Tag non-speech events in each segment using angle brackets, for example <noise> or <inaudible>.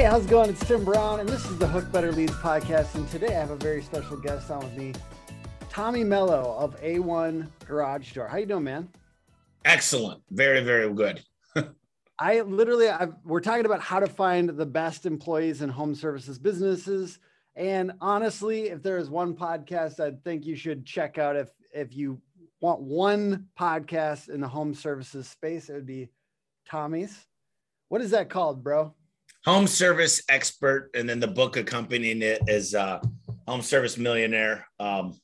Hey, how's it going? It's Tim Brown, and this is the Hook Better Leads podcast. And today I have a very special guest on with me, Tommy Mello of A1 Garage Door. How you doing, man? Excellent. Very, very good. <laughs> I literally, I've, we're talking about how to find the best employees in home services businesses. And honestly, if there is one podcast I think you should check out, if if you want one podcast in the home services space, it would be Tommy's. What is that called, bro? Home service expert, and then the book accompanying it is uh, Home Service Millionaire. Um,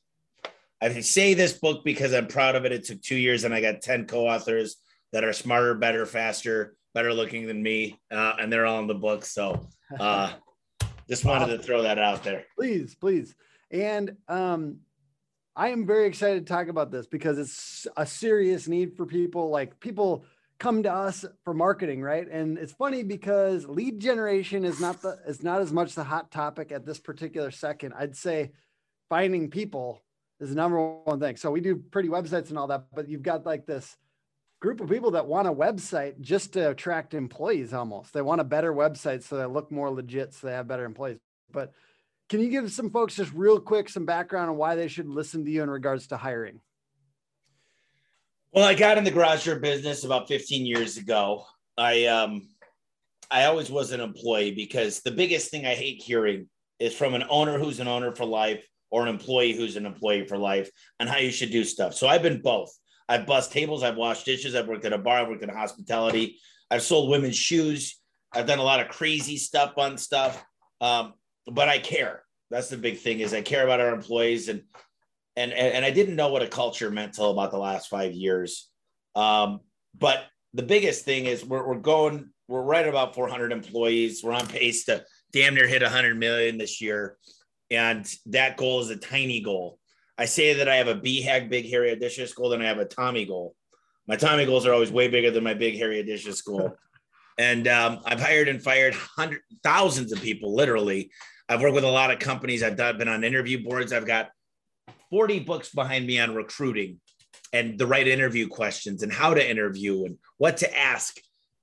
I say this book because I'm proud of it. It took two years, and I got ten co-authors that are smarter, better, faster, better looking than me, uh, and they're all in the book. So, uh, <laughs> just wanted to throw that out there. Please, please, and um, I am very excited to talk about this because it's a serious need for people. Like people come to us for marketing, right? And it's funny because lead generation is not the is not as much the hot topic at this particular second. I'd say finding people is the number one thing. So we do pretty websites and all that, but you've got like this group of people that want a website just to attract employees almost. They want a better website so they look more legit so they have better employees. But can you give some folks just real quick some background on why they should listen to you in regards to hiring? Well, I got in the garage door business about 15 years ago. I um I always was an employee because the biggest thing I hate hearing is from an owner who's an owner for life or an employee who's an employee for life on how you should do stuff. So I've been both. I've bust tables, I've washed dishes, I've worked at a bar, I've worked in hospitality, I've sold women's shoes, I've done a lot of crazy stuff on stuff. Um, but I care. That's the big thing is I care about our employees and and and I didn't know what a culture meant till about the last five years. Um, but the biggest thing is we're, we're going we're right about 400 employees. We're on pace to damn near hit 100 million this year, and that goal is a tiny goal. I say that I have a BHAG big hairy audacious goal, then I have a Tommy goal. My Tommy goals are always way bigger than my big hairy audacious goal. <laughs> and um, I've hired and fired hundred thousands of people, literally. I've worked with a lot of companies. I've done, been on interview boards. I've got 40 books behind me on recruiting and the right interview questions and how to interview and what to ask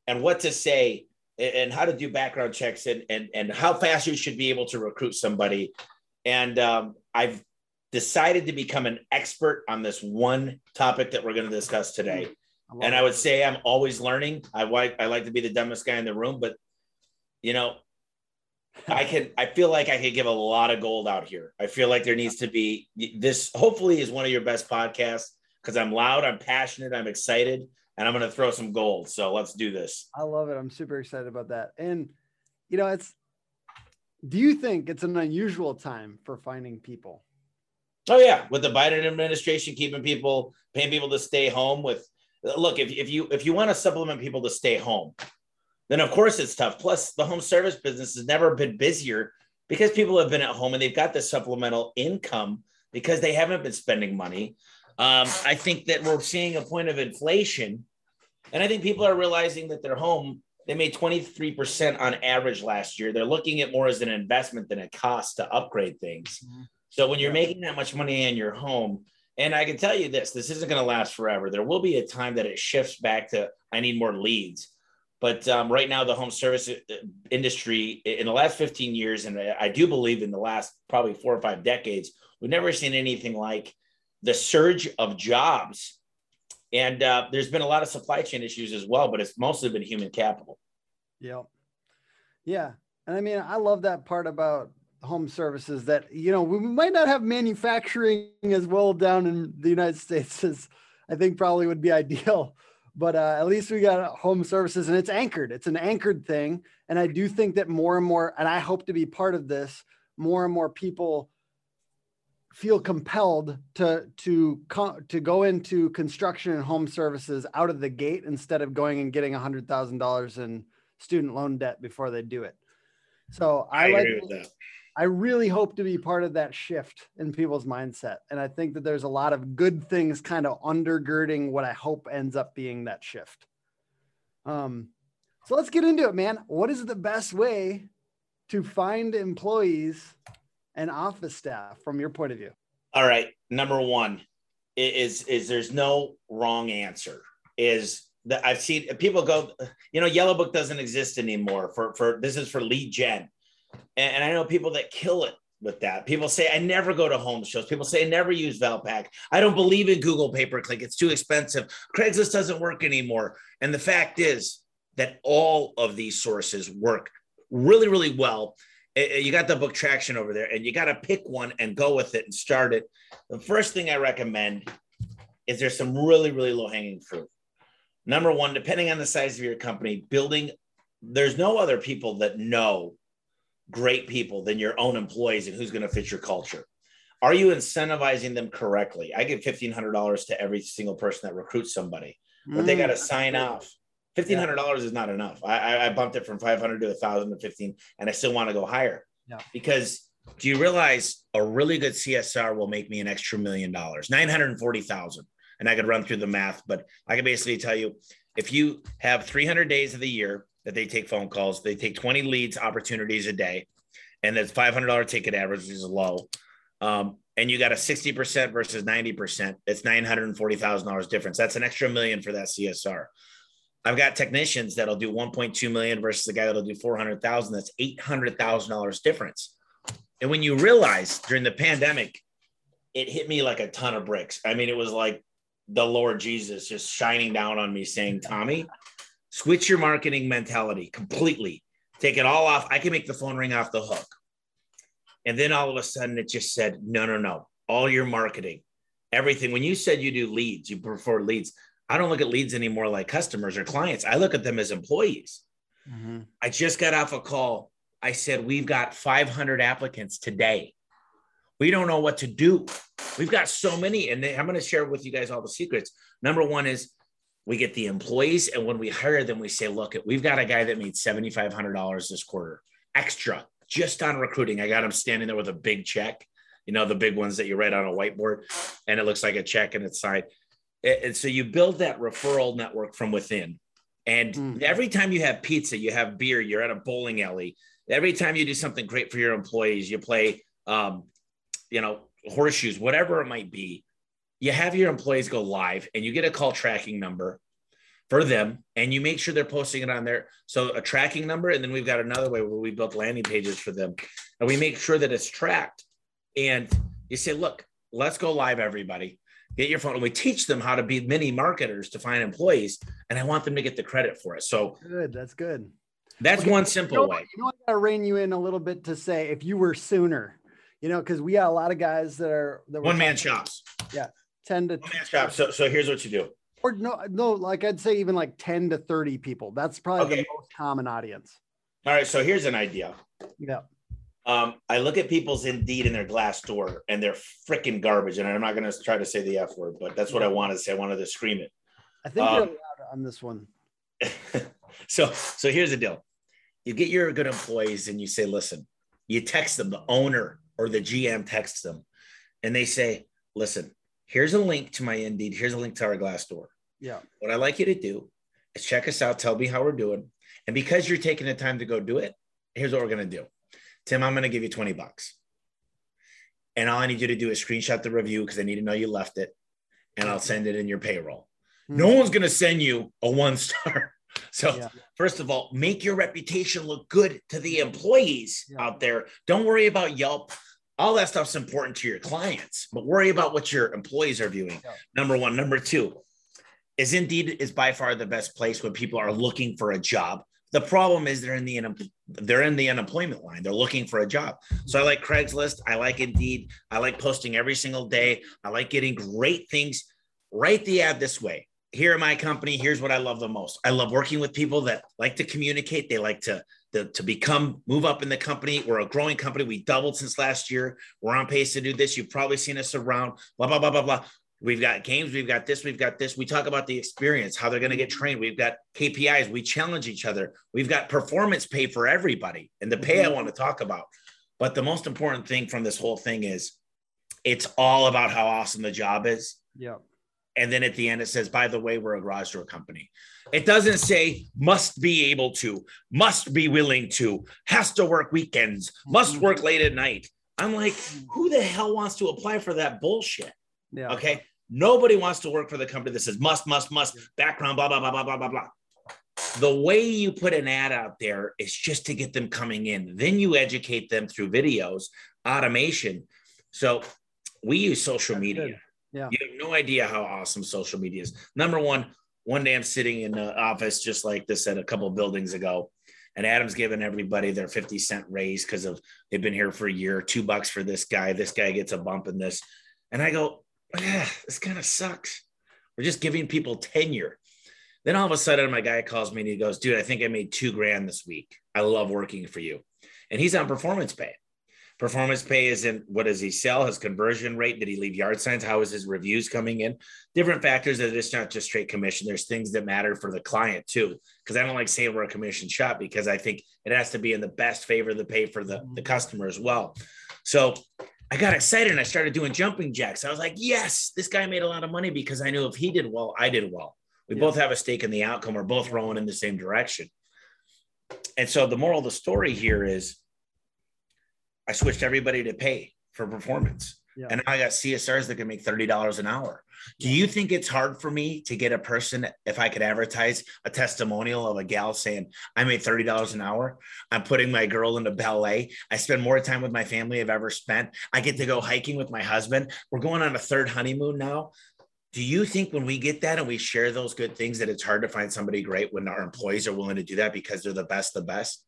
and what to say and how to do background checks and, and, and how fast you should be able to recruit somebody. And um, I've decided to become an expert on this one topic that we're going to discuss today. and I would say I'm always learning. I like I like to be the dumbest guy in the room, but you know, I can I feel like I could give a lot of gold out here. I feel like there needs to be this hopefully is one of your best podcasts because I'm loud, I'm passionate, I'm excited, and I'm gonna throw some gold. So let's do this. I love it. I'm super excited about that. And you know, it's do you think it's an unusual time for finding people? Oh yeah, with the Biden administration keeping people paying people to stay home with look, if, if you if you want to supplement people to stay home, then of course it's tough. Plus, the home service business has never been busier because people have been at home and they've got the supplemental income because they haven't been spending money. Um, I think that we're seeing a point of inflation, and I think people are realizing that their home they made 23% on average last year. They're looking at more as an investment than a cost to upgrade things. Mm-hmm. So when you're making that much money in your home, and I can tell you this, this isn't going to last forever. There will be a time that it shifts back to I need more leads. But um, right now, the home service uh, industry in the last 15 years, and I do believe in the last probably four or five decades, we've never seen anything like the surge of jobs. And uh, there's been a lot of supply chain issues as well, but it's mostly been human capital. Yeah. Yeah. And I mean, I love that part about home services that, you know, we might not have manufacturing as well down in the United States <laughs> as I think probably would be ideal but uh, at least we got home services and it's anchored. It's an anchored thing. And I do think that more and more, and I hope to be part of this, more and more people feel compelled to to to go into construction and home services out of the gate instead of going and getting hundred thousand dollars in student loan debt before they do it. So I, I like that. I really hope to be part of that shift in people's mindset. And I think that there's a lot of good things kind of undergirding what I hope ends up being that shift. Um, so let's get into it, man. What is the best way to find employees and office staff from your point of view? All right. Number one is is there's no wrong answer. Is that I've seen people go, you know, Yellow Book doesn't exist anymore for for this is for lead gen, and, and I know people that kill it with that. People say I never go to home shows. People say I never use Valpak. I don't believe in Google pay per click. It's too expensive. Craigslist doesn't work anymore. And the fact is that all of these sources work really, really well. You got the book traction over there, and you got to pick one and go with it and start it. The first thing I recommend is there's some really, really low hanging fruit. Number one, depending on the size of your company, building, there's no other people that know great people than your own employees and who's going to fit your culture. Are you incentivizing them correctly? I give $1,500 to every single person that recruits somebody, but they got to mm, sign off. $1,500 yeah. is not enough. I, I bumped it from 500 to 1,000 to 15, and I still want to go higher. Yeah. Because do you realize a really good CSR will make me an extra million dollars, 940,000? And I could run through the math, but I can basically tell you if you have 300 days of the year that they take phone calls, they take 20 leads opportunities a day, and that's $500 ticket average, is low. Um, and you got a 60% versus 90%, it's $940,000 difference. That's an extra million for that CSR. I've got technicians that'll do 1.2 million versus the guy that'll do 400,000. That's $800,000 difference. And when you realize during the pandemic, it hit me like a ton of bricks. I mean, it was like the Lord Jesus just shining down on me saying, Tommy, switch your marketing mentality completely. Take it all off. I can make the phone ring off the hook. And then all of a sudden it just said, no, no, no. All your marketing, everything. When you said you do leads, you prefer leads. I don't look at leads anymore like customers or clients. I look at them as employees. Mm-hmm. I just got off a call. I said, We've got 500 applicants today. We don't know what to do. We've got so many. And I'm going to share with you guys all the secrets. Number one is we get the employees. And when we hire them, we say, Look, we've got a guy that made $7,500 this quarter extra just on recruiting. I got him standing there with a big check, you know, the big ones that you write on a whiteboard, and it looks like a check and it's signed. And so you build that referral network from within. And mm. every time you have pizza, you have beer, you're at a bowling alley. Every time you do something great for your employees, you play, um, you know, horseshoes, whatever it might be, you have your employees go live and you get a call tracking number for them and you make sure they're posting it on there. So a tracking number. And then we've got another way where we built landing pages for them and we make sure that it's tracked. And you say, look, let's go live, everybody get your phone and we teach them how to be mini marketers to find employees and i want them to get the credit for it so good that's good that's okay. one simple you know, way you know i gotta rein you in a little bit to say if you were sooner you know because we got a lot of guys that are that one man shops yeah 10 to one man shops so, so here's what you do or no no like i'd say even like 10 to 30 people that's probably okay. the most common audience all right so here's an idea yeah um, I look at people's Indeed in their Glassdoor and they're freaking garbage. And I'm not going to try to say the F word, but that's what I wanted to say. I wanted to scream it. I think um, you're allowed on this one. <laughs> so, so here's the deal. You get your good employees and you say, listen, you text them, the owner or the GM texts them and they say, listen, here's a link to my Indeed. Here's a link to our Glassdoor. Yeah. What I'd like you to do is check us out. Tell me how we're doing. And because you're taking the time to go do it, here's what we're going to do Tim, I'm going to give you 20 bucks. And all I need you to do is screenshot the review because I need to know you left it and I'll send it in your payroll. Mm-hmm. No one's going to send you a one star. <laughs> So, yeah. first of all, make your reputation look good to the employees yeah. out there. Don't worry about Yelp. All that stuff's important to your clients, but worry about what your employees are viewing. Number one. Number two is Indeed is by far the best place when people are looking for a job the problem is they're in the they're in the unemployment line. They're looking for a job. So I like Craigslist. I like Indeed. I like posting every single day. I like getting great things. Write the ad this way. Here at my company, here's what I love the most. I love working with people that like to communicate. They like to, to, to become, move up in the company. We're a growing company. We doubled since last year. We're on pace to do this. You've probably seen us around, blah, blah, blah, blah, blah. We've got games, we've got this, we've got this. We talk about the experience, how they're going to get trained. We've got KPIs, we challenge each other. We've got performance pay for everybody. And the pay I mm-hmm. want to talk about. But the most important thing from this whole thing is it's all about how awesome the job is. Yeah. And then at the end, it says, by the way, we're a garage door company. It doesn't say must be able to, must be willing to, has to work weekends, must work late at night. I'm like, who the hell wants to apply for that bullshit? Yeah. Okay. Nobody wants to work for the company that says must, must, must, background, blah, blah, blah, blah, blah, blah, blah. The way you put an ad out there is just to get them coming in. Then you educate them through videos, automation. So we use social media. Yeah. You have no idea how awesome social media is. Number one, one day I'm sitting in the office just like this at a couple buildings ago, and Adam's giving everybody their 50 cent raise because of they've been here for a year, two bucks for this guy. This guy gets a bump in this. And I go, oh, yeah, this kind of sucks. We're just giving people tenure. Then all of a sudden, my guy calls me and he goes, dude, I think I made two grand this week. I love working for you. And he's on performance pay. Performance pay isn't what does he sell? His conversion rate? Did he leave yard signs? How is his reviews coming in? Different factors that it's not just straight commission. There's things that matter for the client too. Because I don't like saying we're a commission shop because I think it has to be in the best favor of the pay for the, the mm-hmm. customer as well. So I got excited and I started doing jumping jacks. I was like, yes, this guy made a lot of money because I knew if he did well, I did well. We yeah. both have a stake in the outcome. We're both rowing in the same direction. And so the moral of the story here is I switched everybody to pay for performance. Yeah. And I got CSRs that can make $30 an hour. Do you think it's hard for me to get a person, if I could advertise a testimonial of a gal saying, I made $30 an hour? I'm putting my girl into ballet. I spend more time with my family I've ever spent. I get to go hiking with my husband. We're going on a third honeymoon now. Do you think when we get that and we share those good things that it's hard to find somebody great when our employees are willing to do that because they're the best, the best?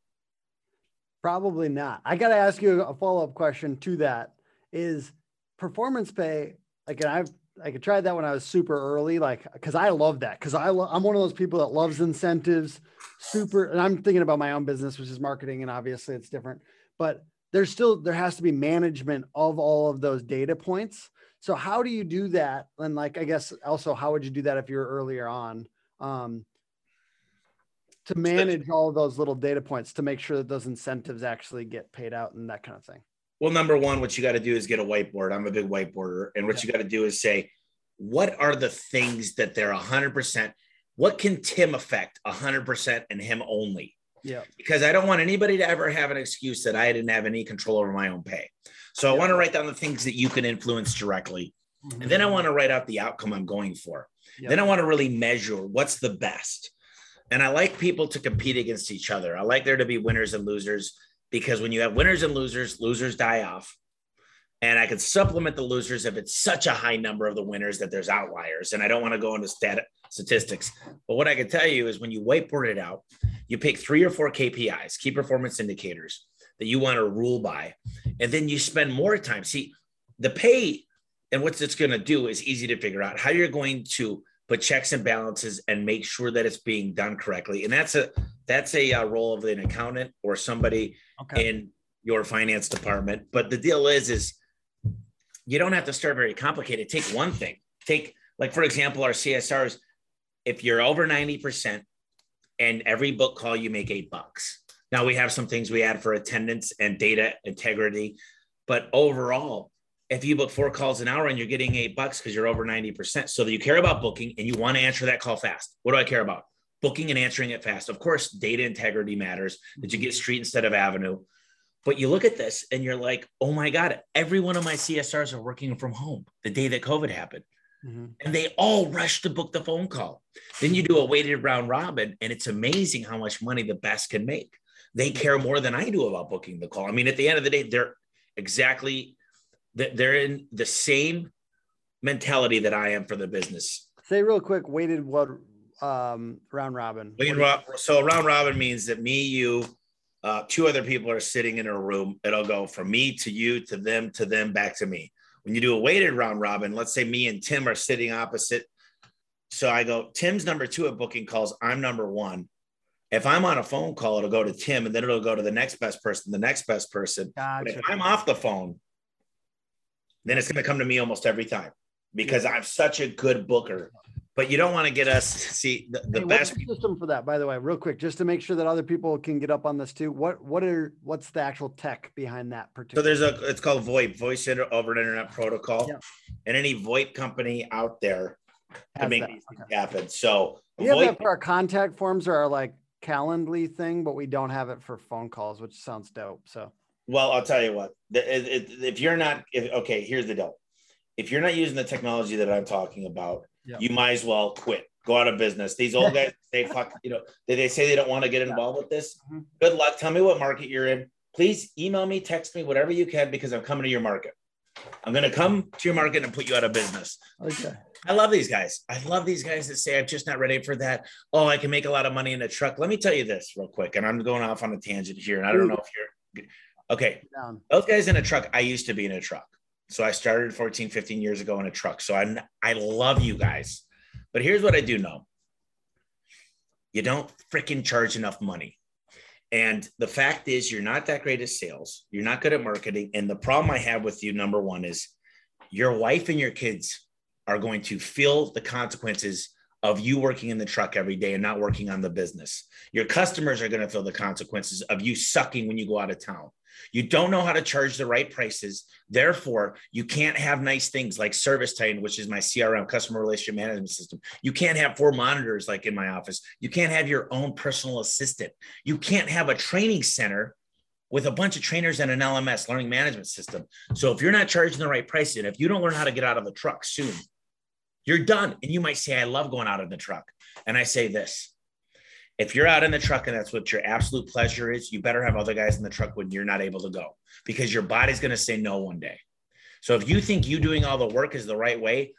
Probably not. I got to ask you a follow up question to that is performance pay. Like, and I've, I could try that when I was super early, like, cause I love that. Cause I lo- I'm one of those people that loves incentives super. And I'm thinking about my own business, which is marketing. And obviously it's different, but there's still, there has to be management of all of those data points. So how do you do that? And like, I guess also, how would you do that if you're earlier on? Um, to manage all of those little data points to make sure that those incentives actually get paid out and that kind of thing? Well, number one, what you got to do is get a whiteboard. I'm a big whiteboarder. And what yeah. you got to do is say, what are the things that they're 100%? What can Tim affect 100% and him only? Yeah. Because I don't want anybody to ever have an excuse that I didn't have any control over my own pay. So yeah. I want to write down the things that you can influence directly. Mm-hmm. And then I want to write out the outcome I'm going for. Yeah. Then I want to really measure what's the best. And I like people to compete against each other. I like there to be winners and losers because when you have winners and losers, losers die off. And I can supplement the losers if it's such a high number of the winners that there's outliers. And I don't want to go into stat- statistics. But what I can tell you is when you whiteboard it out, you pick three or four KPIs, key performance indicators that you want to rule by. And then you spend more time. See, the pay and what it's going to do is easy to figure out how you're going to put checks and balances and make sure that it's being done correctly. And that's a that's a uh, role of an accountant or somebody okay. in your finance department. But the deal is, is you don't have to start very complicated. Take one thing. Take like for example, our CSRs. If you're over ninety percent, and every book call you make eight bucks. Now we have some things we add for attendance and data integrity, but overall, if you book four calls an hour and you're getting eight bucks because you're over 90%. So that you care about booking and you want to answer that call fast. What do I care about? Booking and answering it fast. Of course, data integrity matters that you get street instead of avenue. But you look at this and you're like, oh my God, every one of my CSRs are working from home the day that COVID happened. Mm-hmm. And they all rush to book the phone call. Then you do a weighted round robin, and it's amazing how much money the best can make. They care more than I do about booking the call. I mean, at the end of the day, they're exactly they're in the same mentality that I am for the business. Say real quick, weighted what um, round robin? Weighted so round robin means that me, you, uh, two other people are sitting in a room. It'll go from me to you to them to them back to me. When you do a weighted round robin, let's say me and Tim are sitting opposite. So I go, Tim's number two at booking calls. I'm number one. If I'm on a phone call, it'll go to Tim and then it'll go to the next best person, the next best person. Gotcha. if I'm off the phone, then it's going to come to me almost every time because I'm such a good booker. But you don't want to get us see the, the hey, best the system for that. By the way, real quick, just to make sure that other people can get up on this too. What what are what's the actual tech behind that particular? So there's a it's called VoIP, Voice over Internet Protocol, yeah. and any VoIP company out there to make that. these things okay. happen. So we have that for our contact forms or our like Calendly thing, but we don't have it for phone calls, which sounds dope. So well, I'll tell you what. If you're not, if, okay, here's the deal. if you're not using the technology that I'm talking about, Yeah. you might as well quit. Go out of business. These old <laughs> guys, they fuck, you know, they, they say they don't want to get involved with this. Mhm. Good luck. Tell me what market you're in. Please email me, text me, whatever you can, because I'm coming to your market. I'm gonna come to your market and put you out of business. Okay. I love these guys. I love these guys that say I'm just not ready for that. Oh, I can make a lot of money in a truck. Let me tell you this real quick, and I'm going off on a tangent here, and I don't know if you're okay. Those guys in a truck, I used to be in a truck. So I started 14, 15 years ago in a truck. So I'm I love you guys. But here's what I do know. You don't freaking charge enough money. And the fact is you're not that great at sales. You're not good at marketing. And the problem I have with you, number one, is your wife and your kids are going to feel the consequences of you working in the truck every day and not working on the business. Your customers are going to feel the consequences of you sucking when you go out of town. You don't know how to charge the right prices. Therefore, you can't have nice things like Service Titan, which is my CRM, customer relationship management system. You can't have four monitors like in my office. You can't have your own personal assistant. You can't have a training center with a bunch of trainers and an LMS, learning management system. So if you're not charging the right price, and if you don't learn how to get out of the truck soon, you're done. And you might say, I love going out of the truck. And I say this if you're out in the truck and that's what your absolute pleasure is, you better have other guys in the truck when you're not able to go because your body's going to say no one day. So if you think you doing all the work is the right way,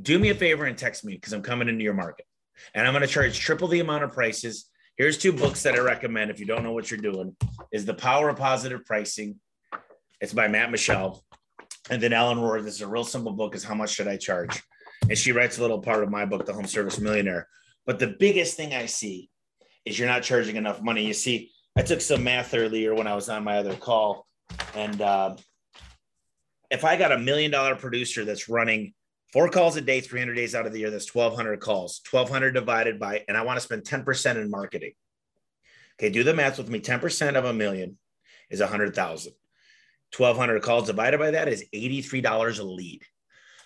do me a favor and text me because I'm coming into your market and I'm going to charge triple the amount of prices. Here's two books that I recommend if you don't know what you're doing is The Power of Positive Pricing. It's by Matt Michel. And then Ellen Rohr, this is a real simple book is How Much Should I Charge? And she writes a little part of my book, The Home Service Millionaire. But the biggest thing I see is you're not charging enough money. You see, I took some math earlier when I was on my other call. And uh, if I got a million dollar producer that's running four calls a day, 300 days out of the year, that's 1,200 calls, 1,200 divided by, and I want to spend 10% in marketing. Okay, do the math with me. 10% of a million is 100,000. 1,200 calls divided by that is $83 a lead.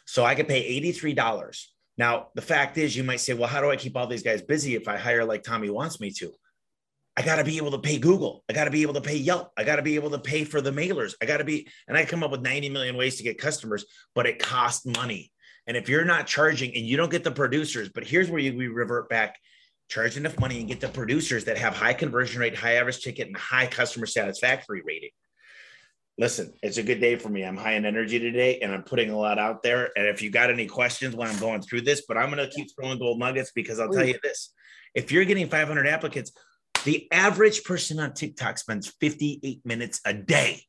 So I could pay $83. Now, the fact is, you might say, well, how do I keep all these guys busy if I hire like Tommy wants me to? I got to be able to pay Google. I got to be able to pay Yelp. I got to be able to pay for the mailers. I got to be, and I come up with 90 million ways to get customers, but it costs money. And if you're not charging and you don't get the producers, but here's where you, we revert back charge enough money and get the producers that have high conversion rate, high average ticket, and high customer satisfactory rating. Listen, it's a good day for me. I'm high in energy today and I'm putting a lot out there. And if you got any questions when I'm going through this, but I'm going to keep throwing gold nuggets because I'll tell you this if you're getting 500 applicants, the average person on TikTok spends 58 minutes a day.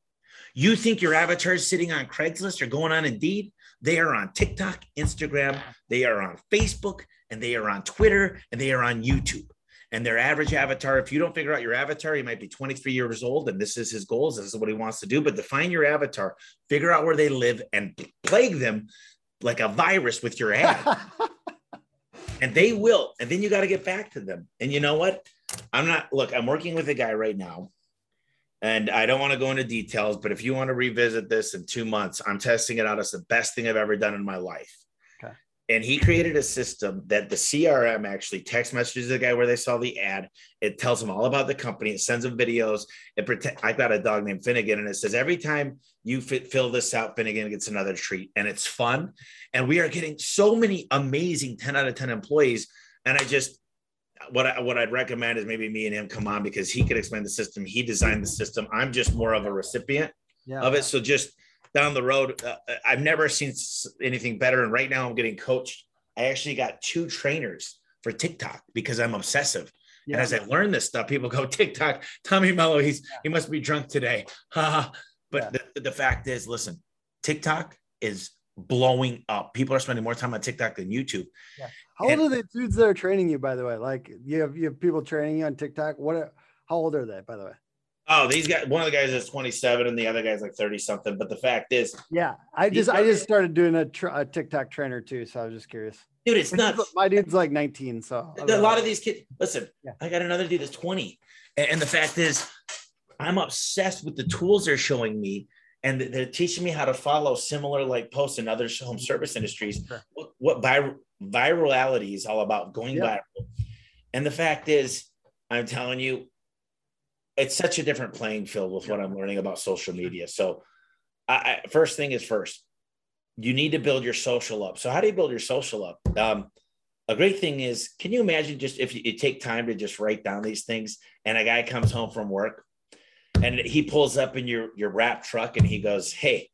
You think your avatar is sitting on Craigslist or going on Indeed? They are on TikTok, Instagram, they are on Facebook, and they are on Twitter, and they are on YouTube. And their average avatar, if you don't figure out your avatar, he might be 23 years old, and this is his goals. This is what he wants to do. But define your avatar, figure out where they live, and plague them like a virus with your ad. <laughs> and they will. And then you got to get back to them. And you know what? I'm not, look, I'm working with a guy right now. And I don't want to go into details, but if you want to revisit this in two months, I'm testing it out as the best thing I've ever done in my life. And he created a system that the CRM actually text messages the guy where they saw the ad. It tells him all about the company. It sends him videos. It protect. I've got a dog named Finnegan, and it says every time you fit, fill this out, Finnegan gets another treat, and it's fun. And we are getting so many amazing 10 out of 10 employees. And I just what I, what I'd recommend is maybe me and him come on because he could explain the system. He designed the system. I'm just more of a recipient yeah. of it. So just down the road, uh, I've never seen anything better. And right now, I'm getting coached. I actually got two trainers for TikTok because I'm obsessive. Yeah. And as I learn this stuff, people go <laughs> TikTok. Tommy Mello, he's he must be drunk today. <laughs> But Yeah. the, the fact is, listen, TikTok is blowing up. People are spending more time on TikTok than YouTube. Yeah. How old are the dudes that are training you, by the way? Like you have you have people training you on TikTok. What? Are, how old are they, by the way? Oh, these guys. One of the guys is 27, and the other guy's like 30 something. But the fact is, Yeah, I just I just started doing a, tr- a TikTok trainer too, so I was just curious. dude, it's <laughs> nuts. My dude's like 19, so a lot of these kids. Listen, Yeah. I got another dude that's 20, and, the fact is, I'm obsessed with the tools they're showing me, and they're teaching me how to follow similar like posts in other home mm-hmm. service industries. Sure. What, what vir- virality is all about, going viral. And the fact is, I'm telling you, it's such a different playing field with what I'm learning about social media. So, I, I first thing is first. you need to build your social up. So how do you build your social up? Um, a great thing is, can you imagine just if you, you take time to just write down these things and a guy comes home from work and he pulls up in your, your wrap truck and he goes, Hey,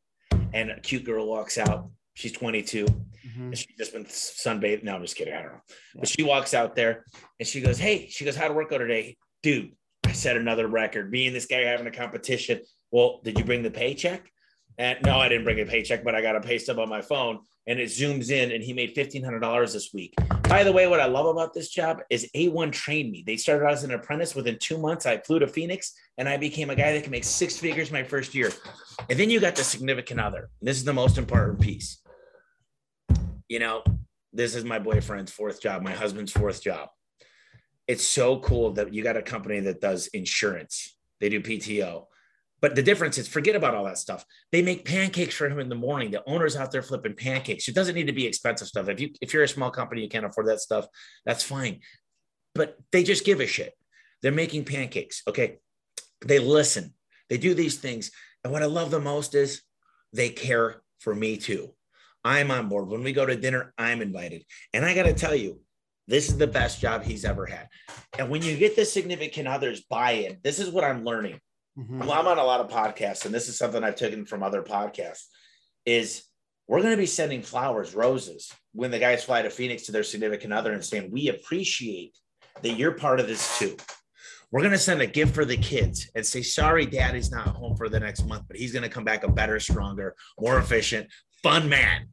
and a cute girl walks out. She's 22 mm-hmm. and she's just been sunbathing. No, I'm just kidding. I don't know. Yeah. But she walks out there and she goes, Hey, she goes, How'd work go today? Dude, I set another record. Me and this guy having a competition. Well, did you bring the paycheck? And no, I didn't bring a paycheck, but I got a pay stub on my phone and it zooms in and he made $1,500 this week. By the way, what I love about this job is A1 trained me. They started as an apprentice. Within two months, I flew to Phoenix and I became a guy that can make six figures my first year. And then you got the significant other. This is the most important piece. You know, this is my boyfriend's fourth job, my husband's fourth job. It's so cool that you got a company that does insurance, they do PTO but the difference is forget about all that stuff. They make pancakes for him in the morning. The owner's out there flipping pancakes. It doesn't need to be expensive stuff. If you if you're a small company, you can't afford that stuff, that's fine. But they just give a shit. They're making pancakes. Okay. They listen. They do these things. And what I love the most is they care for me too. I'm on board. When we go to dinner, I'm invited. And I got to tell you, this is the best job he's ever had. And when you get the significant others buy in, this is what I'm learning Mm-hmm. Well, I'm on a lot of podcasts, and this is something I've taken from other podcasts. Is we're going to be sending flowers, roses, when the guys fly to Phoenix to their significant other and saying, We appreciate that you're part of this too. We're going to send a gift for the kids and say, Sorry, daddy's not home for the next month, but he's going to come back a better, stronger, more efficient, fun man.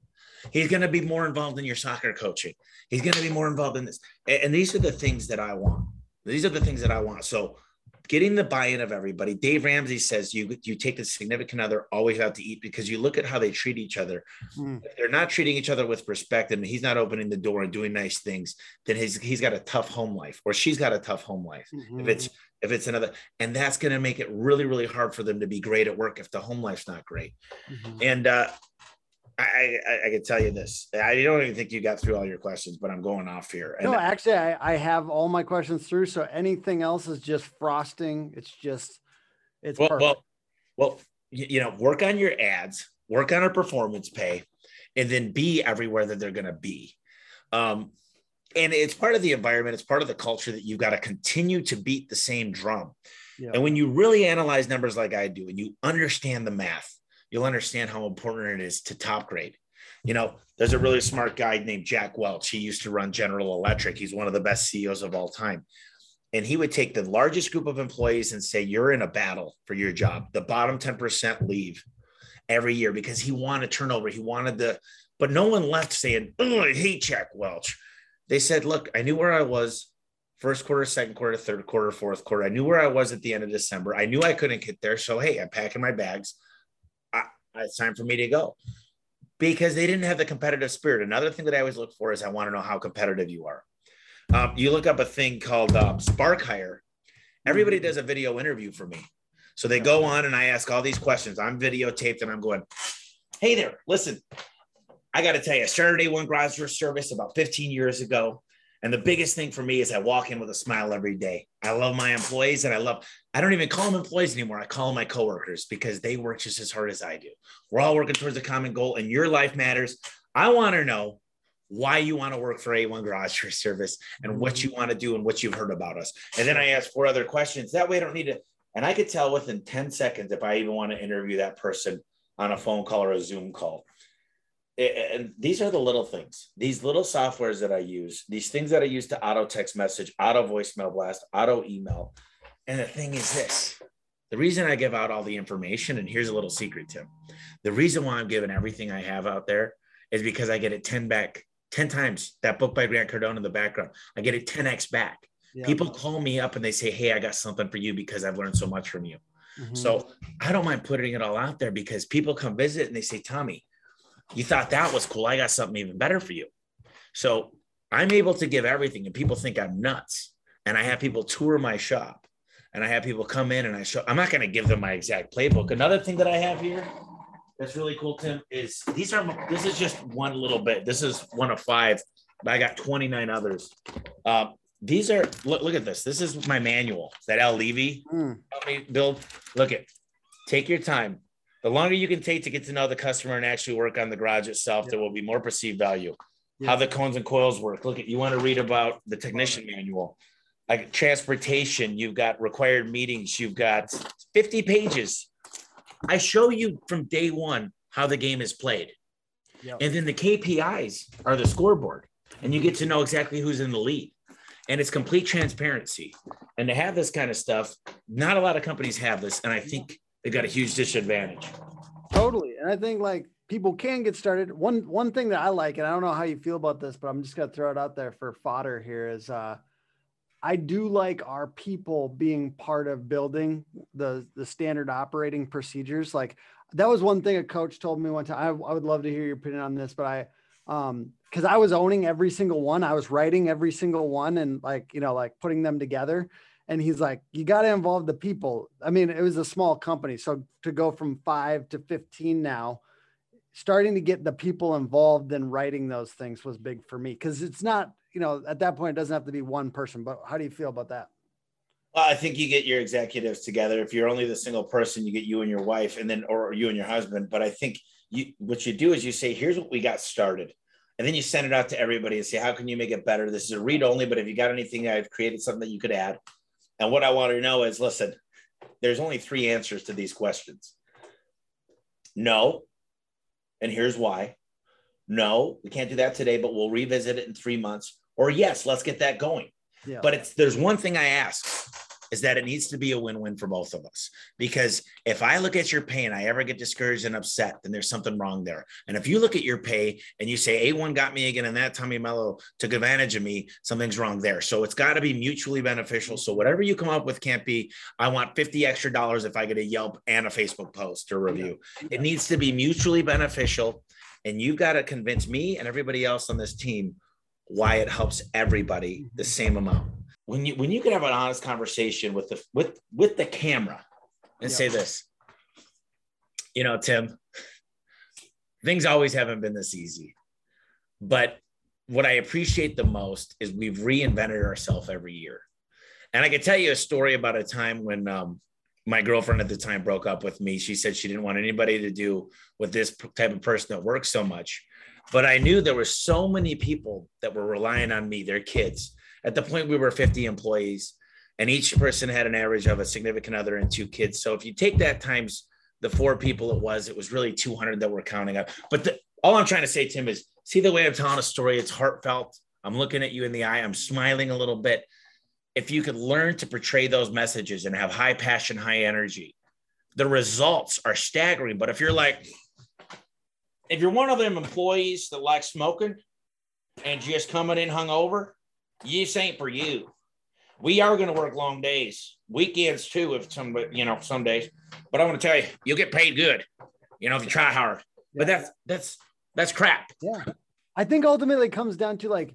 He's going to be more involved in your soccer coaching. He's going to be more involved in this. And these are the things that I want. These are the things that I want. So getting the buy-in of everybody. Dave Ramsey says you you take the significant other always out to eat because you look at how they treat each other. Mm. If they're not treating each other with respect and he's not opening the door and doing nice things, then he's he's got a tough home life or she's got a tough home life. Mm-hmm. If it's if it's another, and that's going to make it really really hard for them to be great at work if the home life's not great. Mm-hmm. And uh, I, I, I can tell you this. I don't even think you got through all your questions, but I'm going off here. And no, actually, I, I have all my questions through. So anything else is just frosting. It's just, it's well, well, well, you, you know, work on your ads, work on our performance pay, and then be everywhere that they're going to be. Um, and it's part of the environment. It's part of the culture that you've got to continue to beat the same drum. Yeah. And when you really analyze numbers like I do, and you understand the math, you'll understand how important it is to top grade. You know, there's a really smart guy named Jack Welch. He used to run General Electric. He's one of the best CEOs of all time. And he would take the largest group of employees and say, You're in a battle for your job. The bottom 10% leave every year because he wanted turnover. He wanted the, but no one left saying, Oh, I hate Jack Welch. They said, Look, I knew where I was first quarter, second quarter, third quarter, fourth quarter. I knew where I was at the end of December. I knew I couldn't get there. So, hey, I'm packing my bags it's time for me to go because they didn't have the competitive spirit. Another thing that I always look for is I want to know how competitive you are. Um, you look up a thing called um, Spark Hire. Everybody does a video interview for me. So they go on and I ask all these questions. I'm videotaped and I'm going, hey there, listen, I got to tell you, started A1 garage service about 15 years ago. And the biggest thing for me is I walk in with a smile every day. I love my employees and I love, I don't even call them employees anymore. I call them my coworkers because they work just as hard as I do. We're all working towards a common goal and your life matters. I want to know why you want to work for A1 Garage Door Service and what you want to do and what you've heard about us. And then I ask four other questions. That way I don't need to, and I could tell within 10 seconds if I even want to interview that person on a phone call or a Zoom call and these are the little things. These little softwares that i use these things that i use to auto text message auto voicemail blast auto email. And the thing is this the reason i give out all the information and here's a little secret tim. The reason why i'm giving everything i have out there is because i get it 10 back 10 times. That book by grant cardone in the background i get it 10x back. Yeah. people call me up and they say hey i got something for you because i've learned so much from you. Mm-hmm. so i don't mind putting it all out there because people come visit and they say tommy you thought that was cool. I got something even better for you. So I'm able to give everything, and people think I'm nuts. And I have people tour my shop, and I have people come in and I show. I'm not going to give them my exact playbook. Another thing that I have here that's really cool, Tim, is these are. This is just one little bit. This is one of five. I got 29 others. Uh, these are look, look at this. This is my manual that Al Levy mm. helped me build. Look at take your time. The longer you can take to get to know the customer and actually work on the garage itself, there will be more perceived value. How the cones and coils work. Look at you want to read about the technician manual, like transportation. You've got required meetings. You've got 50 pages. I show you from day one how the game is played. Yep. And then the KPIs are the scoreboard, and you get to know exactly who's in the lead. And it's complete transparency. And to have this kind of stuff, not a lot of companies have this. And I think they've got a huge disadvantage. Totally. And I think like people can get started. One one thing that I like, and I don't know how you feel about this, but I'm just gonna throw it out there for fodder here is uh I do like our people being part of building the the standard operating procedures. Like that was one thing a coach told me one time. I, I would love to hear your opinion on this, but I um because I was owning every single one. I was writing every single one and like, you know, like putting them together. And he's like, you got to involve the people. I mean, it was a small company. So to go from five to 15 now, starting to get the people involved in writing those things was big for me. Cause it's not, you know, at that point, it doesn't have to be one person, but how do you feel about that? Well, I think you get your executives together. If you're only the single person, you get you and your wife, and then or you and your husband. But I think you what you do is you say, "Here's what we got started," and then you send it out to everybody and say, "How can you make it better?" This is a read only, but if you got anything, I've created something that you could add. And what I want to know is, listen, there's only three answers to these questions. No, and here's why. No, we can't do that today, but we'll revisit it in three months. Or yes, let's get that going. Yeah. But it's there's one thing I ask is that it needs to be a win-win for both of us. Because if I look at your pay and I ever get discouraged and upset, then there's something wrong there. And if you look at your pay and you say A1 got me again and that Tommy Mello took advantage of me, something's wrong there. So it's got to be mutually beneficial. So whatever you come up with can't be, I want 50 extra dollars if I get a Yelp and a Facebook post or review. It needs to be mutually beneficial. And you've got to convince me and everybody else on this team why it helps everybody the mm-hmm. same amount when you when you can have an honest conversation with the with with the camera and say this you know tim things always haven't been this easy but what i appreciate the most is we've reinvented ourselves every year. And i can tell you a story about a time when um, my girlfriend at the time broke up with me. She said she didn't want anybody to do with this type of person that works so much but i knew there were so many people that were relying on me their kids at the point we were 50 employees and each person had an average of a significant other and two kids. So if you take that times the four people it was, it was really 200 that we're counting up. But the, all I'm trying to say, Tim, is see the way I'm telling a story. It's heartfelt. I'm looking at you in the eye. I'm smiling a little bit. If you could learn to portray those messages and have high passion, high energy, the results are staggering. But if you're like, if you're one of them employees that like smoking and just coming in hungover, this ain't for you. We are going to work long days, weekends too, if some, you know, some days. But I want to tell you, you'll get paid good, you know, if you try hard. But that's that's that's crap. Yeah, I think ultimately it comes down to like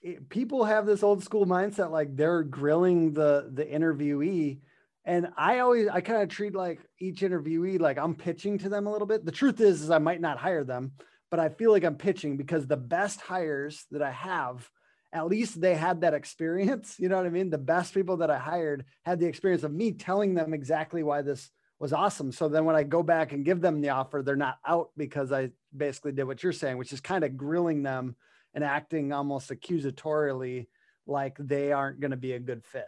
it, people have this old school mindset, like they're grilling the the interviewee. And I always I kind of treat like each interviewee like I'm pitching to them a little bit. The truth is, is I might not hire them, but I feel like I'm pitching because the best hires that I have at least they had that experience. <laughs> You know what I mean? The best people that I hired had the experience of me telling them exactly why this was awesome. So then when I go back and give them the offer, they're not out because I basically did what you're saying, which is kind of grilling them and acting almost accusatorially like they aren't going to be a good fit.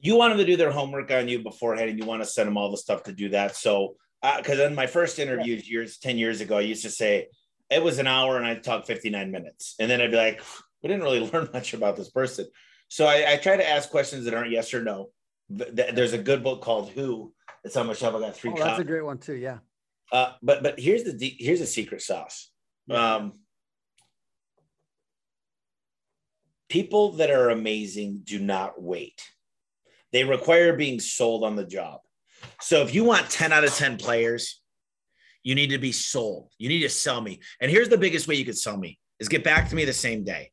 You want them to do their homework on you beforehand and you want to send them all the stuff to do that. So, because uh, in my first interviews years, 10 years ago, I used to say it was an hour and I'd talk 59 minutes. And then I'd be like, we didn't really <laughs> learn much about this person. So I, I try to ask questions that aren't yes or no. There's a good book called Who. It's on my shelf. I got three. Oh, that's a great one too. Yeah. Uh, but but here's the here's a secret sauce. Um, people that are amazing do not wait. They require being sold on the job. So if you want 10 out of 10 players, you need to be sold. You need to sell me. And here's the biggest way you could sell me is get back to me the same day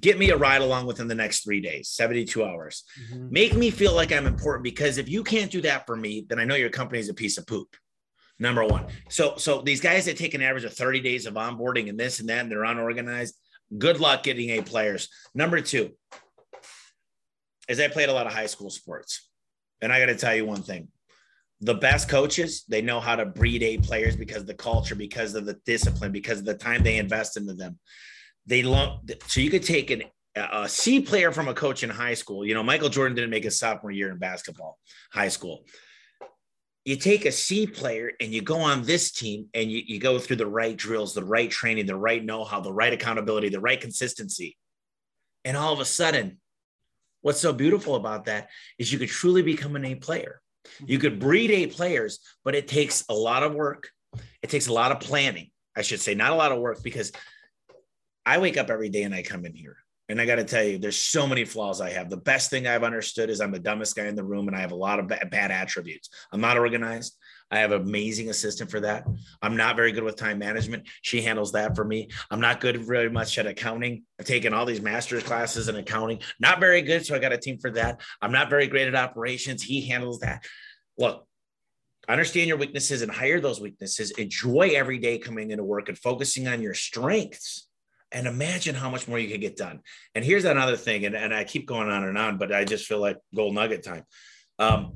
get me a ride along within the next three days, 72 hours. Mm-hmm. Make me feel like I'm important because if you can't do that for me, then I know your company is a piece of poop. Number one. So, so these guys that take an average of 30 days of onboarding and this and that, and they're unorganized, good luck getting A players. Number two is I played a lot of high school sports. And I got to tell you one thing the best coaches, they know how to breed A players because of the culture, because of the discipline, because of the time they invest into them. They love so you could take an a C player from a coach in high school. You know, Michael Jordan didn't make his sophomore year in basketball, high school. You take a C player and you go on this team and you, you go through the right drills, the right training, the right know how, the right accountability, the right consistency. And all of a sudden, what's so beautiful about that is you could truly become an A player. You could breed A players, but it takes a lot of work. It takes a lot of planning, I should say, not a lot of work because I wake up every day and I come in here. And I got to tell you, there's so many flaws I have. The best thing I've understood is I'm the dumbest guy in the room and I have a lot of bad, bad attributes. I'm not organized. I have an amazing assistant for that. I'm not very good with time management. She handles that for me. I'm not good very much at accounting. I've taken all these master's classes in accounting, not very good. So I got a team for that. I'm not very great at operations. He handles that. Look, understand your weaknesses and hire those weaknesses. Enjoy every day coming into work and focusing on your strengths and imagine how much more you can get done. And here's another thing, and, and I keep going on and on, but I just feel like gold nugget time. Um,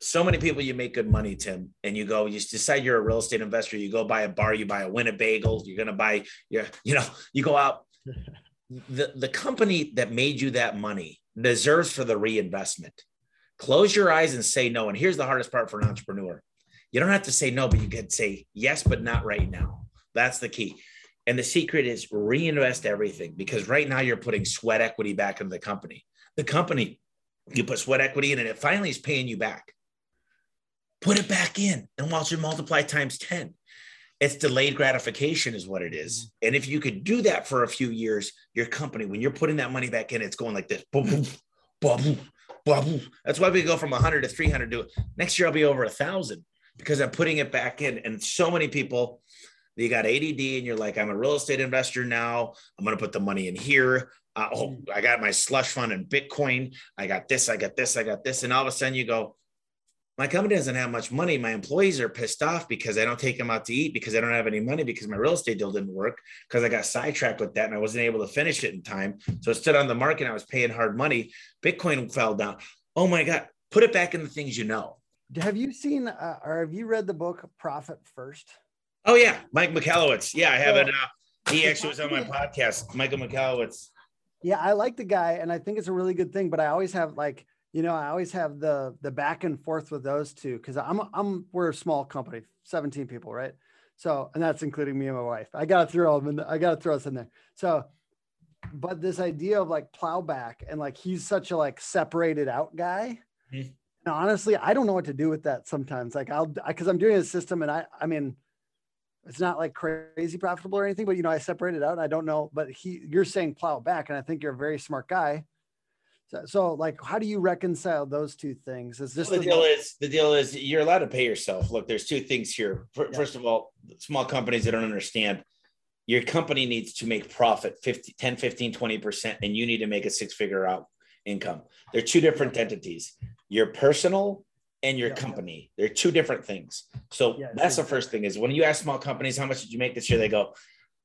so many people you make good money, Tim, and you go, you decide you're a real estate investor, you go buy a bar, you buy a Winnebago, you're gonna buy, yeah, you know, you go out. <laughs> The the company that made you that money deserves for the reinvestment. Close your eyes and say no. And here's the hardest part for an entrepreneur. You don't have to say no, but you can say yes, but not right now. That's the key. And the secret is reinvest everything because right now you're putting sweat equity back into the company. The company, you put sweat equity in and it finally is paying you back. Put it back in and watch it multiply times 10. It's delayed gratification, is what it is. Mm-hmm. And if you could do that for a few years, your company, when you're putting that money back in, it's going like this. Boom, boom, boom, boom. That's why we go from 100 to 300 to next year, I'll be over a thousand because I'm putting it back in. And so many people, you got ADD and you're like, I'm a real estate investor now. I'm going to put the money in here. Uh, oh, mm. I got my slush fund in Bitcoin. I got this, I got this, I got this. And all of a sudden you go, my company doesn't have much money. My employees are pissed off because I don't take them out to eat because I don't have any money because my real estate deal didn't work because I got sidetracked with that and I wasn't able to finish it in time. So it stood on the market. I was paying hard money. Bitcoin fell down. Oh my God. Put it back in the things you know. Have you seen uh, or have you read the book Profit First? Oh yeah, Mike Michalowicz. Yeah, I have it. Uh, he actually was on my podcast, Michael Michalowicz. Yeah, I like the guy, and I think it's a really good thing. But I always have like, you know, I always have the the back and forth with those two because I'm I'm we're a small company, 17 people, right? So, and that's including me and my wife. I got to throw them in. The, I got to throw us in there. So, but this idea of like plowback and like he's such a like separated out guy. Mm-hmm. And honestly, I don't know what to do with that sometimes. Like I'll because I'm doing a system, and I I mean it's not like crazy profitable or anything, but you know, I separated out. I don't know, but he, you're saying plow back, and I think you're a very smart guy. So, so like, how do you reconcile those two things? Is this well, the, the, deal? Is the deal is you're allowed to pay yourself. Look, there's two things here. First yeah. of all, small companies that don't understand, your company needs to make profit 50, 10, 15, 20%, and you need to make a six figure out income. They're two different entities. Your personal and your yeah. company. They're two different things. So yeah, that's the first thing is when you ask small companies, how much did you make this year? They go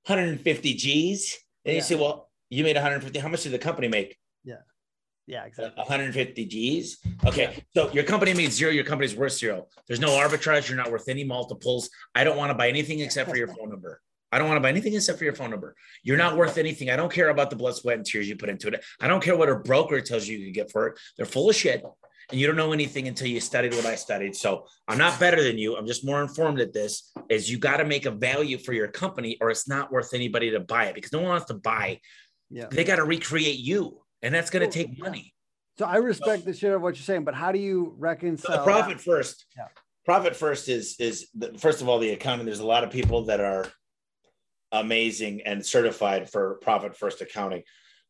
150 G's. And you say, well, you made 150. How much did the company make? Yeah. Yeah, exactly. 150 G's. Okay. So your company made zero. Your company's worth zero. There's no arbitrage. You're not worth any multiples. I don't want to buy anything except for your phone number. I don't want to buy anything except for your phone number. You're not worth anything. I don't care about the blood, sweat, and tears you put into it. I don't care what a broker tells you you can get for it. They're full of shit and you don't know anything until you studied what I studied. So I'm not better than you. I'm just more informed at this. Is you got to make a value for your company, or it's not worth anybody to buy it because no one wants to buy. Yeah. They got to recreate you, and that's going to take money. So I respect the shit of what you're saying, but how do you reconcile the profit that? first? Yeah. Profit first is is the, first of all the accounting. There's a lot of people that are amazing and certified for profit first accounting,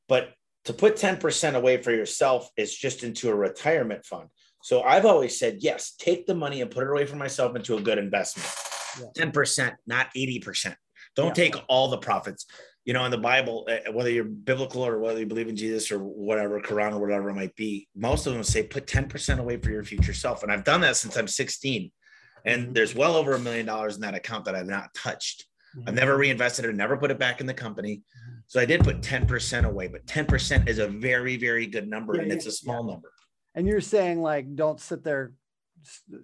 but to put 10% away for yourself is just into a retirement fund. So I've always said, yes, take the money and put it away for myself into a good investment. Yeah. 10%, not 80%. Don't yeah. take all the profits. You know, in the Bible, eh, whether you're biblical or whether you believe in Jesus or whatever, Quran or whatever it might be, most of them say put 10% away for your future self. And I've done that since I'm 16. And mm-hmm. there's well over a million dollars in that account that I've not touched. Mm-hmm. I've never reinvested it, never put it back in the company. So I did put 10% away, but 10% is a very, very good number yeah, and it's a small yeah. number. And you're saying like don't sit there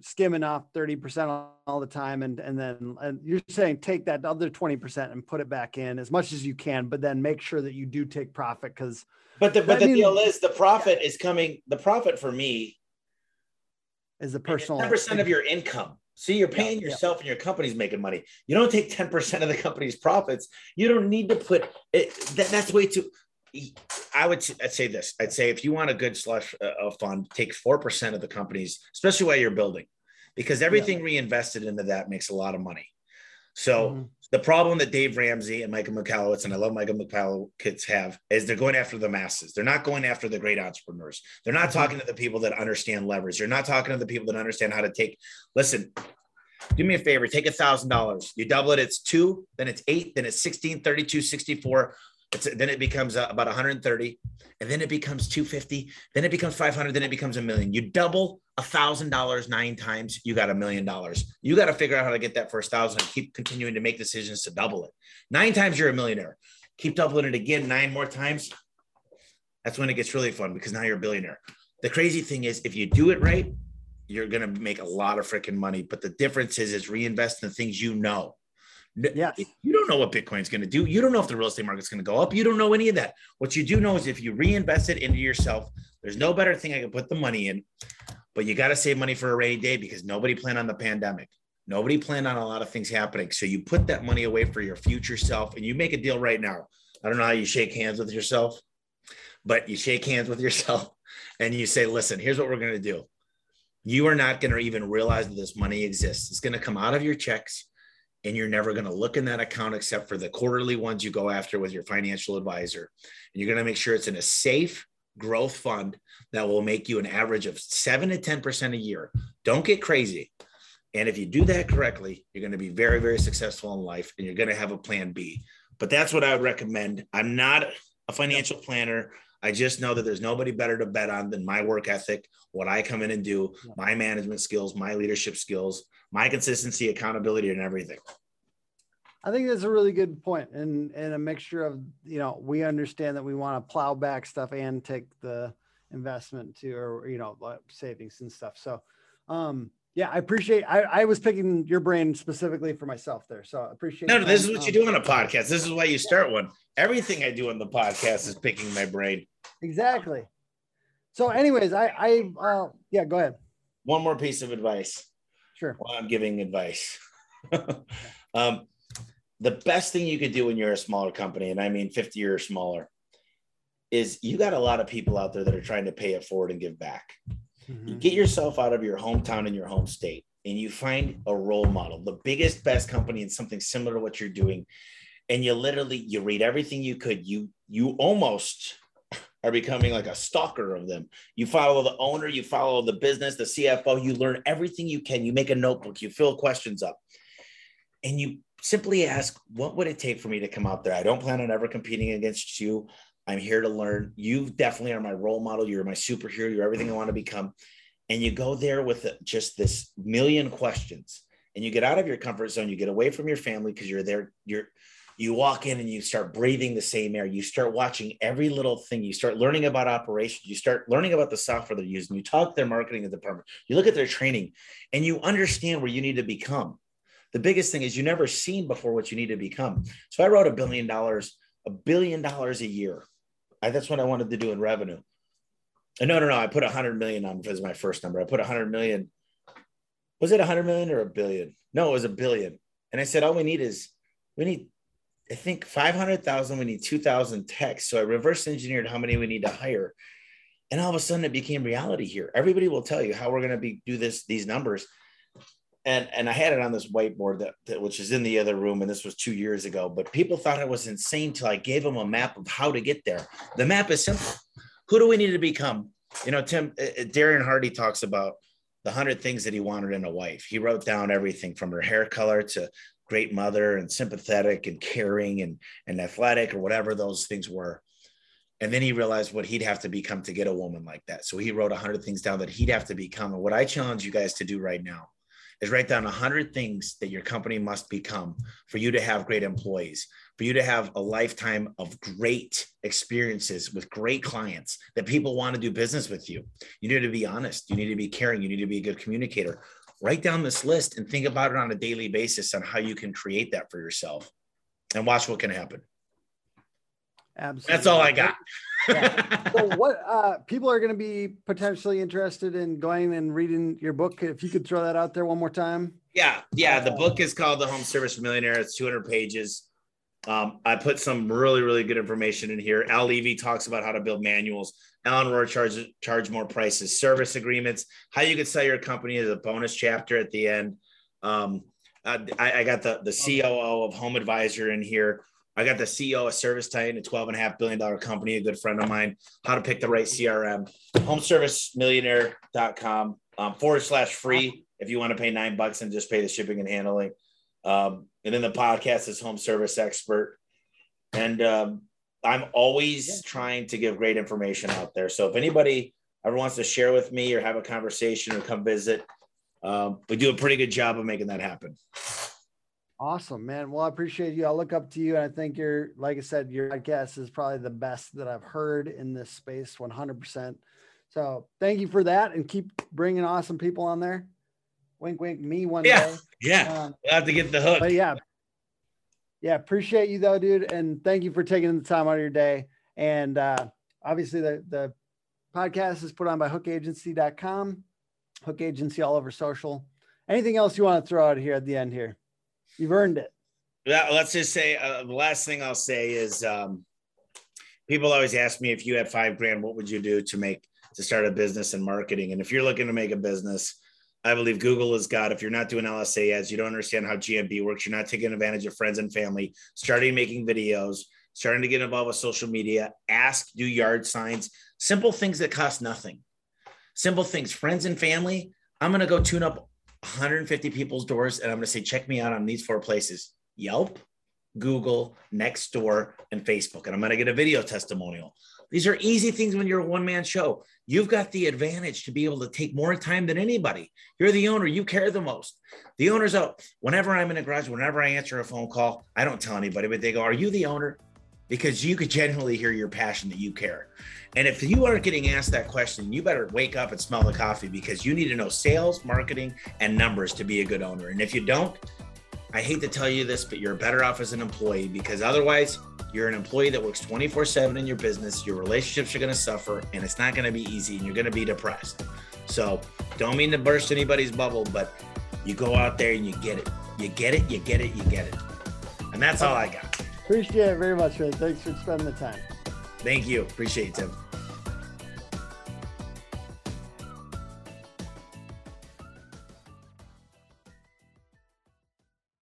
skimming off 30% all the time. And, and then and you're saying take that other 20% and put it back in as much as you can, but then make sure that you do take profit because. But the, but the deal is the profit yeah. is coming, the profit for me is the personal 10% of your income. See, you're paying yeah, yourself yeah. and your company's making money. You don't take 10% of the company's profits. You don't need to put it. That, that's way too. I would I'd say this. I'd say if you want a good slush uh, fund, take 4% of the companies, especially while you're building, because everything yeah. reinvested into that makes a lot of money. So mm-hmm. The problem that Dave Ramsey and Michael Michalowicz, and I love Michael Michalowicz have is they're going after the masses. They're not going after the great entrepreneurs. They're not mm-hmm. talking to the people that understand leverage. They're not talking to the people that understand how to take, listen, do me a favor, take a thousand dollars. You double it, it's two, then it's eight, then it's 16, 32, 64. It's, then it becomes uh, about 130 and then it becomes 250 then it becomes 500 then it becomes a million. You double a thousand dollars nine times you got a million dollars. You got to figure out how to get that first thousand and keep continuing to make decisions to double it. Nine times you're a millionaire. Keep doubling it again nine more times. That's when it gets really fun because now you're a billionaire. The crazy thing is if you do it right you're going to make a lot of freaking money but the difference is is reinvest in the things you know yeah. You don't know what Bitcoin's going to do. You don't know if the real estate market's going to go up. You don't know any of that. What you do know is if you reinvest it into yourself, there's no better thing I can put the money in, but you got to save money for a rainy day because nobody planned on the pandemic. Nobody planned on a lot of things happening. So you put that money away for your future self and you make a deal right now. I don't know how you shake hands with yourself, but you shake hands with yourself <laughs> and you say, listen, here's what we're going to do. You are not going to even realize that this money exists. It's going to come out of your checks and you're never going to look in that account except for the quarterly ones you go after with your financial advisor. And you're going to make sure it's in a safe growth fund that will make you an average of 7 to 10% a year. Don't get crazy. And if you do that correctly, you're going to be very, very successful in life and you're going to have a plan B. But that's what I would recommend. I'm not a financial planner. I just know that there's nobody better to bet on than my work ethic, what I come in and do, my management skills, my leadership skills, my consistency, accountability, and everything. I think that's a really good point, and and a mixture of you know we understand that we want to plow back stuff and take the investment to or you know savings and stuff. So, um, yeah, I appreciate. I, I was picking your brain specifically for myself there, so I appreciate. No, no this is what um, you do on a podcast. This is why you start one. Everything I do on the podcast is picking my brain. Exactly. So, anyways, I I uh, yeah, go ahead. One more piece of advice. Sure. While I'm giving advice. <laughs> um, the best thing you could do when you're a smaller company, and I mean 50 or smaller, is you got a lot of people out there that are trying to pay it forward and give back. Mm-hmm. You get yourself out of your hometown and your home state, and you find a role model, the biggest, best company in something similar to what you're doing, and you literally you read everything you could. You you almost are becoming like a stalker of them. You follow the owner, you follow the business, the CFO, you learn everything you can. You make a notebook, you fill questions up, and you simply ask, What would it take for me to come out there? I don't plan on ever competing against you. I'm here to learn. You definitely are my role model. You're my superhero. You're everything I want to become. And you go there with uh, just this million questions and you get out of your comfort zone. You get away from your family because you're there. You're you walk in and you start breathing the same air. You start watching every little thing. You start learning about operations. You start learning about the software they're using. You talk to their marketing department. You look at their training and you understand where you need to become. The biggest thing is you never seen before what you need to become. So I wrote a billion dollars, a billion dollars a year. I, that's what I wanted to do in revenue. And no, no, no. I put a hundred million on as my first number. I put a hundred million. Was it a hundred million or a billion? No, it was a billion. And I said, all we need is we need I think 500,000, we need 2,000 techs. So I reverse engineered how many we need to hire. And all of a sudden it became reality here. Everybody will tell you how we're going to be do this, these numbers. And, and I had it on this whiteboard that, that, which is in the other room. And this was two years ago, but people thought it was insane till I gave them a map of how to get there. The map is simple. Who do we need to become? You know, Tim, uh, uh, Darren Hardy talks about the hundred things that he wanted in a wife. He wrote down everything from her hair color to great mother and sympathetic and caring and, and athletic or whatever those things were. And then he realized what he'd have to become to get a woman like that. So he wrote a hundred things down that he'd have to become. And what I challenge you guys to do right now is write down 100 things that your company must become for you to have great employees, for you to have a lifetime of great experiences with great clients that people want to do business with you. You need to be honest. You need to be caring. You need to be a good communicator. Write down this list and think about it on a daily basis on how you can create that for yourself and watch what can happen. Absolutely. That's all I got. yeah. <laughs> So what uh, people are going to be potentially interested in going and reading your book? If you could throw that out there one more time. Yeah, yeah. The book is called The Home Service Millionaire. It's 200 pages. Um, I put some really, really good information in here. Al Levy talks about how to build manuals. Ellen Rohr charge charge more prices, service agreements, how you could sell your company as a bonus chapter at the end. Um, I, I got the the COO of Home Advisor in here. I got the CEO of Service Titan, a $12.5 billion company, a good friend of mine, how to pick the right CRM, homeservicemillionaire.com um, forward slash free if you want to pay nine bucks and just pay the shipping and handling. Um, and then the podcast is Home Service Expert. And um, I'm always trying to give great information out there. So if anybody ever wants to share with me or have a conversation or come visit, um, we do a pretty good job of making that happen. Awesome, man. Well, I appreciate you. I look up to you, and I think you're, like I said, your podcast is probably the best that I've heard in this space, 100%. So thank you for that, and keep bringing awesome people on there. Wink, wink, me one yeah. day. Yeah, um, we'll have to get the hook. But yeah, yeah, appreciate you though, dude, and thank you for taking the time out of your day. And uh, obviously, the the podcast is put on by HookAgency.com, Hook Agency all over social. Anything else you want to throw out here at the end here? You've earned it. Yeah, let's just say uh, the last thing I'll say is um, people always ask me if you had five grand, what would you do to make to start a business in marketing? And if you're looking to make a business, I believe Google is God. If you're not doing LSA ads, you don't understand how GMB works. You're not taking advantage of friends and family. Starting making videos, starting to get involved with social media. Ask, do yard signs, simple things that cost nothing. Simple things, friends and family. I'm gonna go tune up 150 people's doors and I'm going to say, check me out on these four places Yelp, Google, Nextdoor, and Facebook. And I'm going to get a video testimonial. These are easy things when you're a one man show. You've got the advantage to be able to take more time than anybody. You're the owner, you care the most. The owner's out. Whenever I'm in a garage, whenever I answer a phone call, I don't tell anybody, but they go, Are you the owner? Because you could genuinely hear your passion that you care. And if you aren't getting asked that question, you better wake up and smell the coffee because you need to know sales, marketing, and numbers to be a good owner. And if you don't, I hate to tell you this, but you're better off as an employee because otherwise, you're an employee that works 24 7 in your business. Your relationships are going to suffer and it's not going to be easy and you're going to be depressed. So, don't mean to burst anybody's bubble, but you go out there and you get it. You get it, you get it, you get it. And that's all I got. Appreciate it very much, man. Thanks for spending the time. Thank you. Appreciate it, Tim.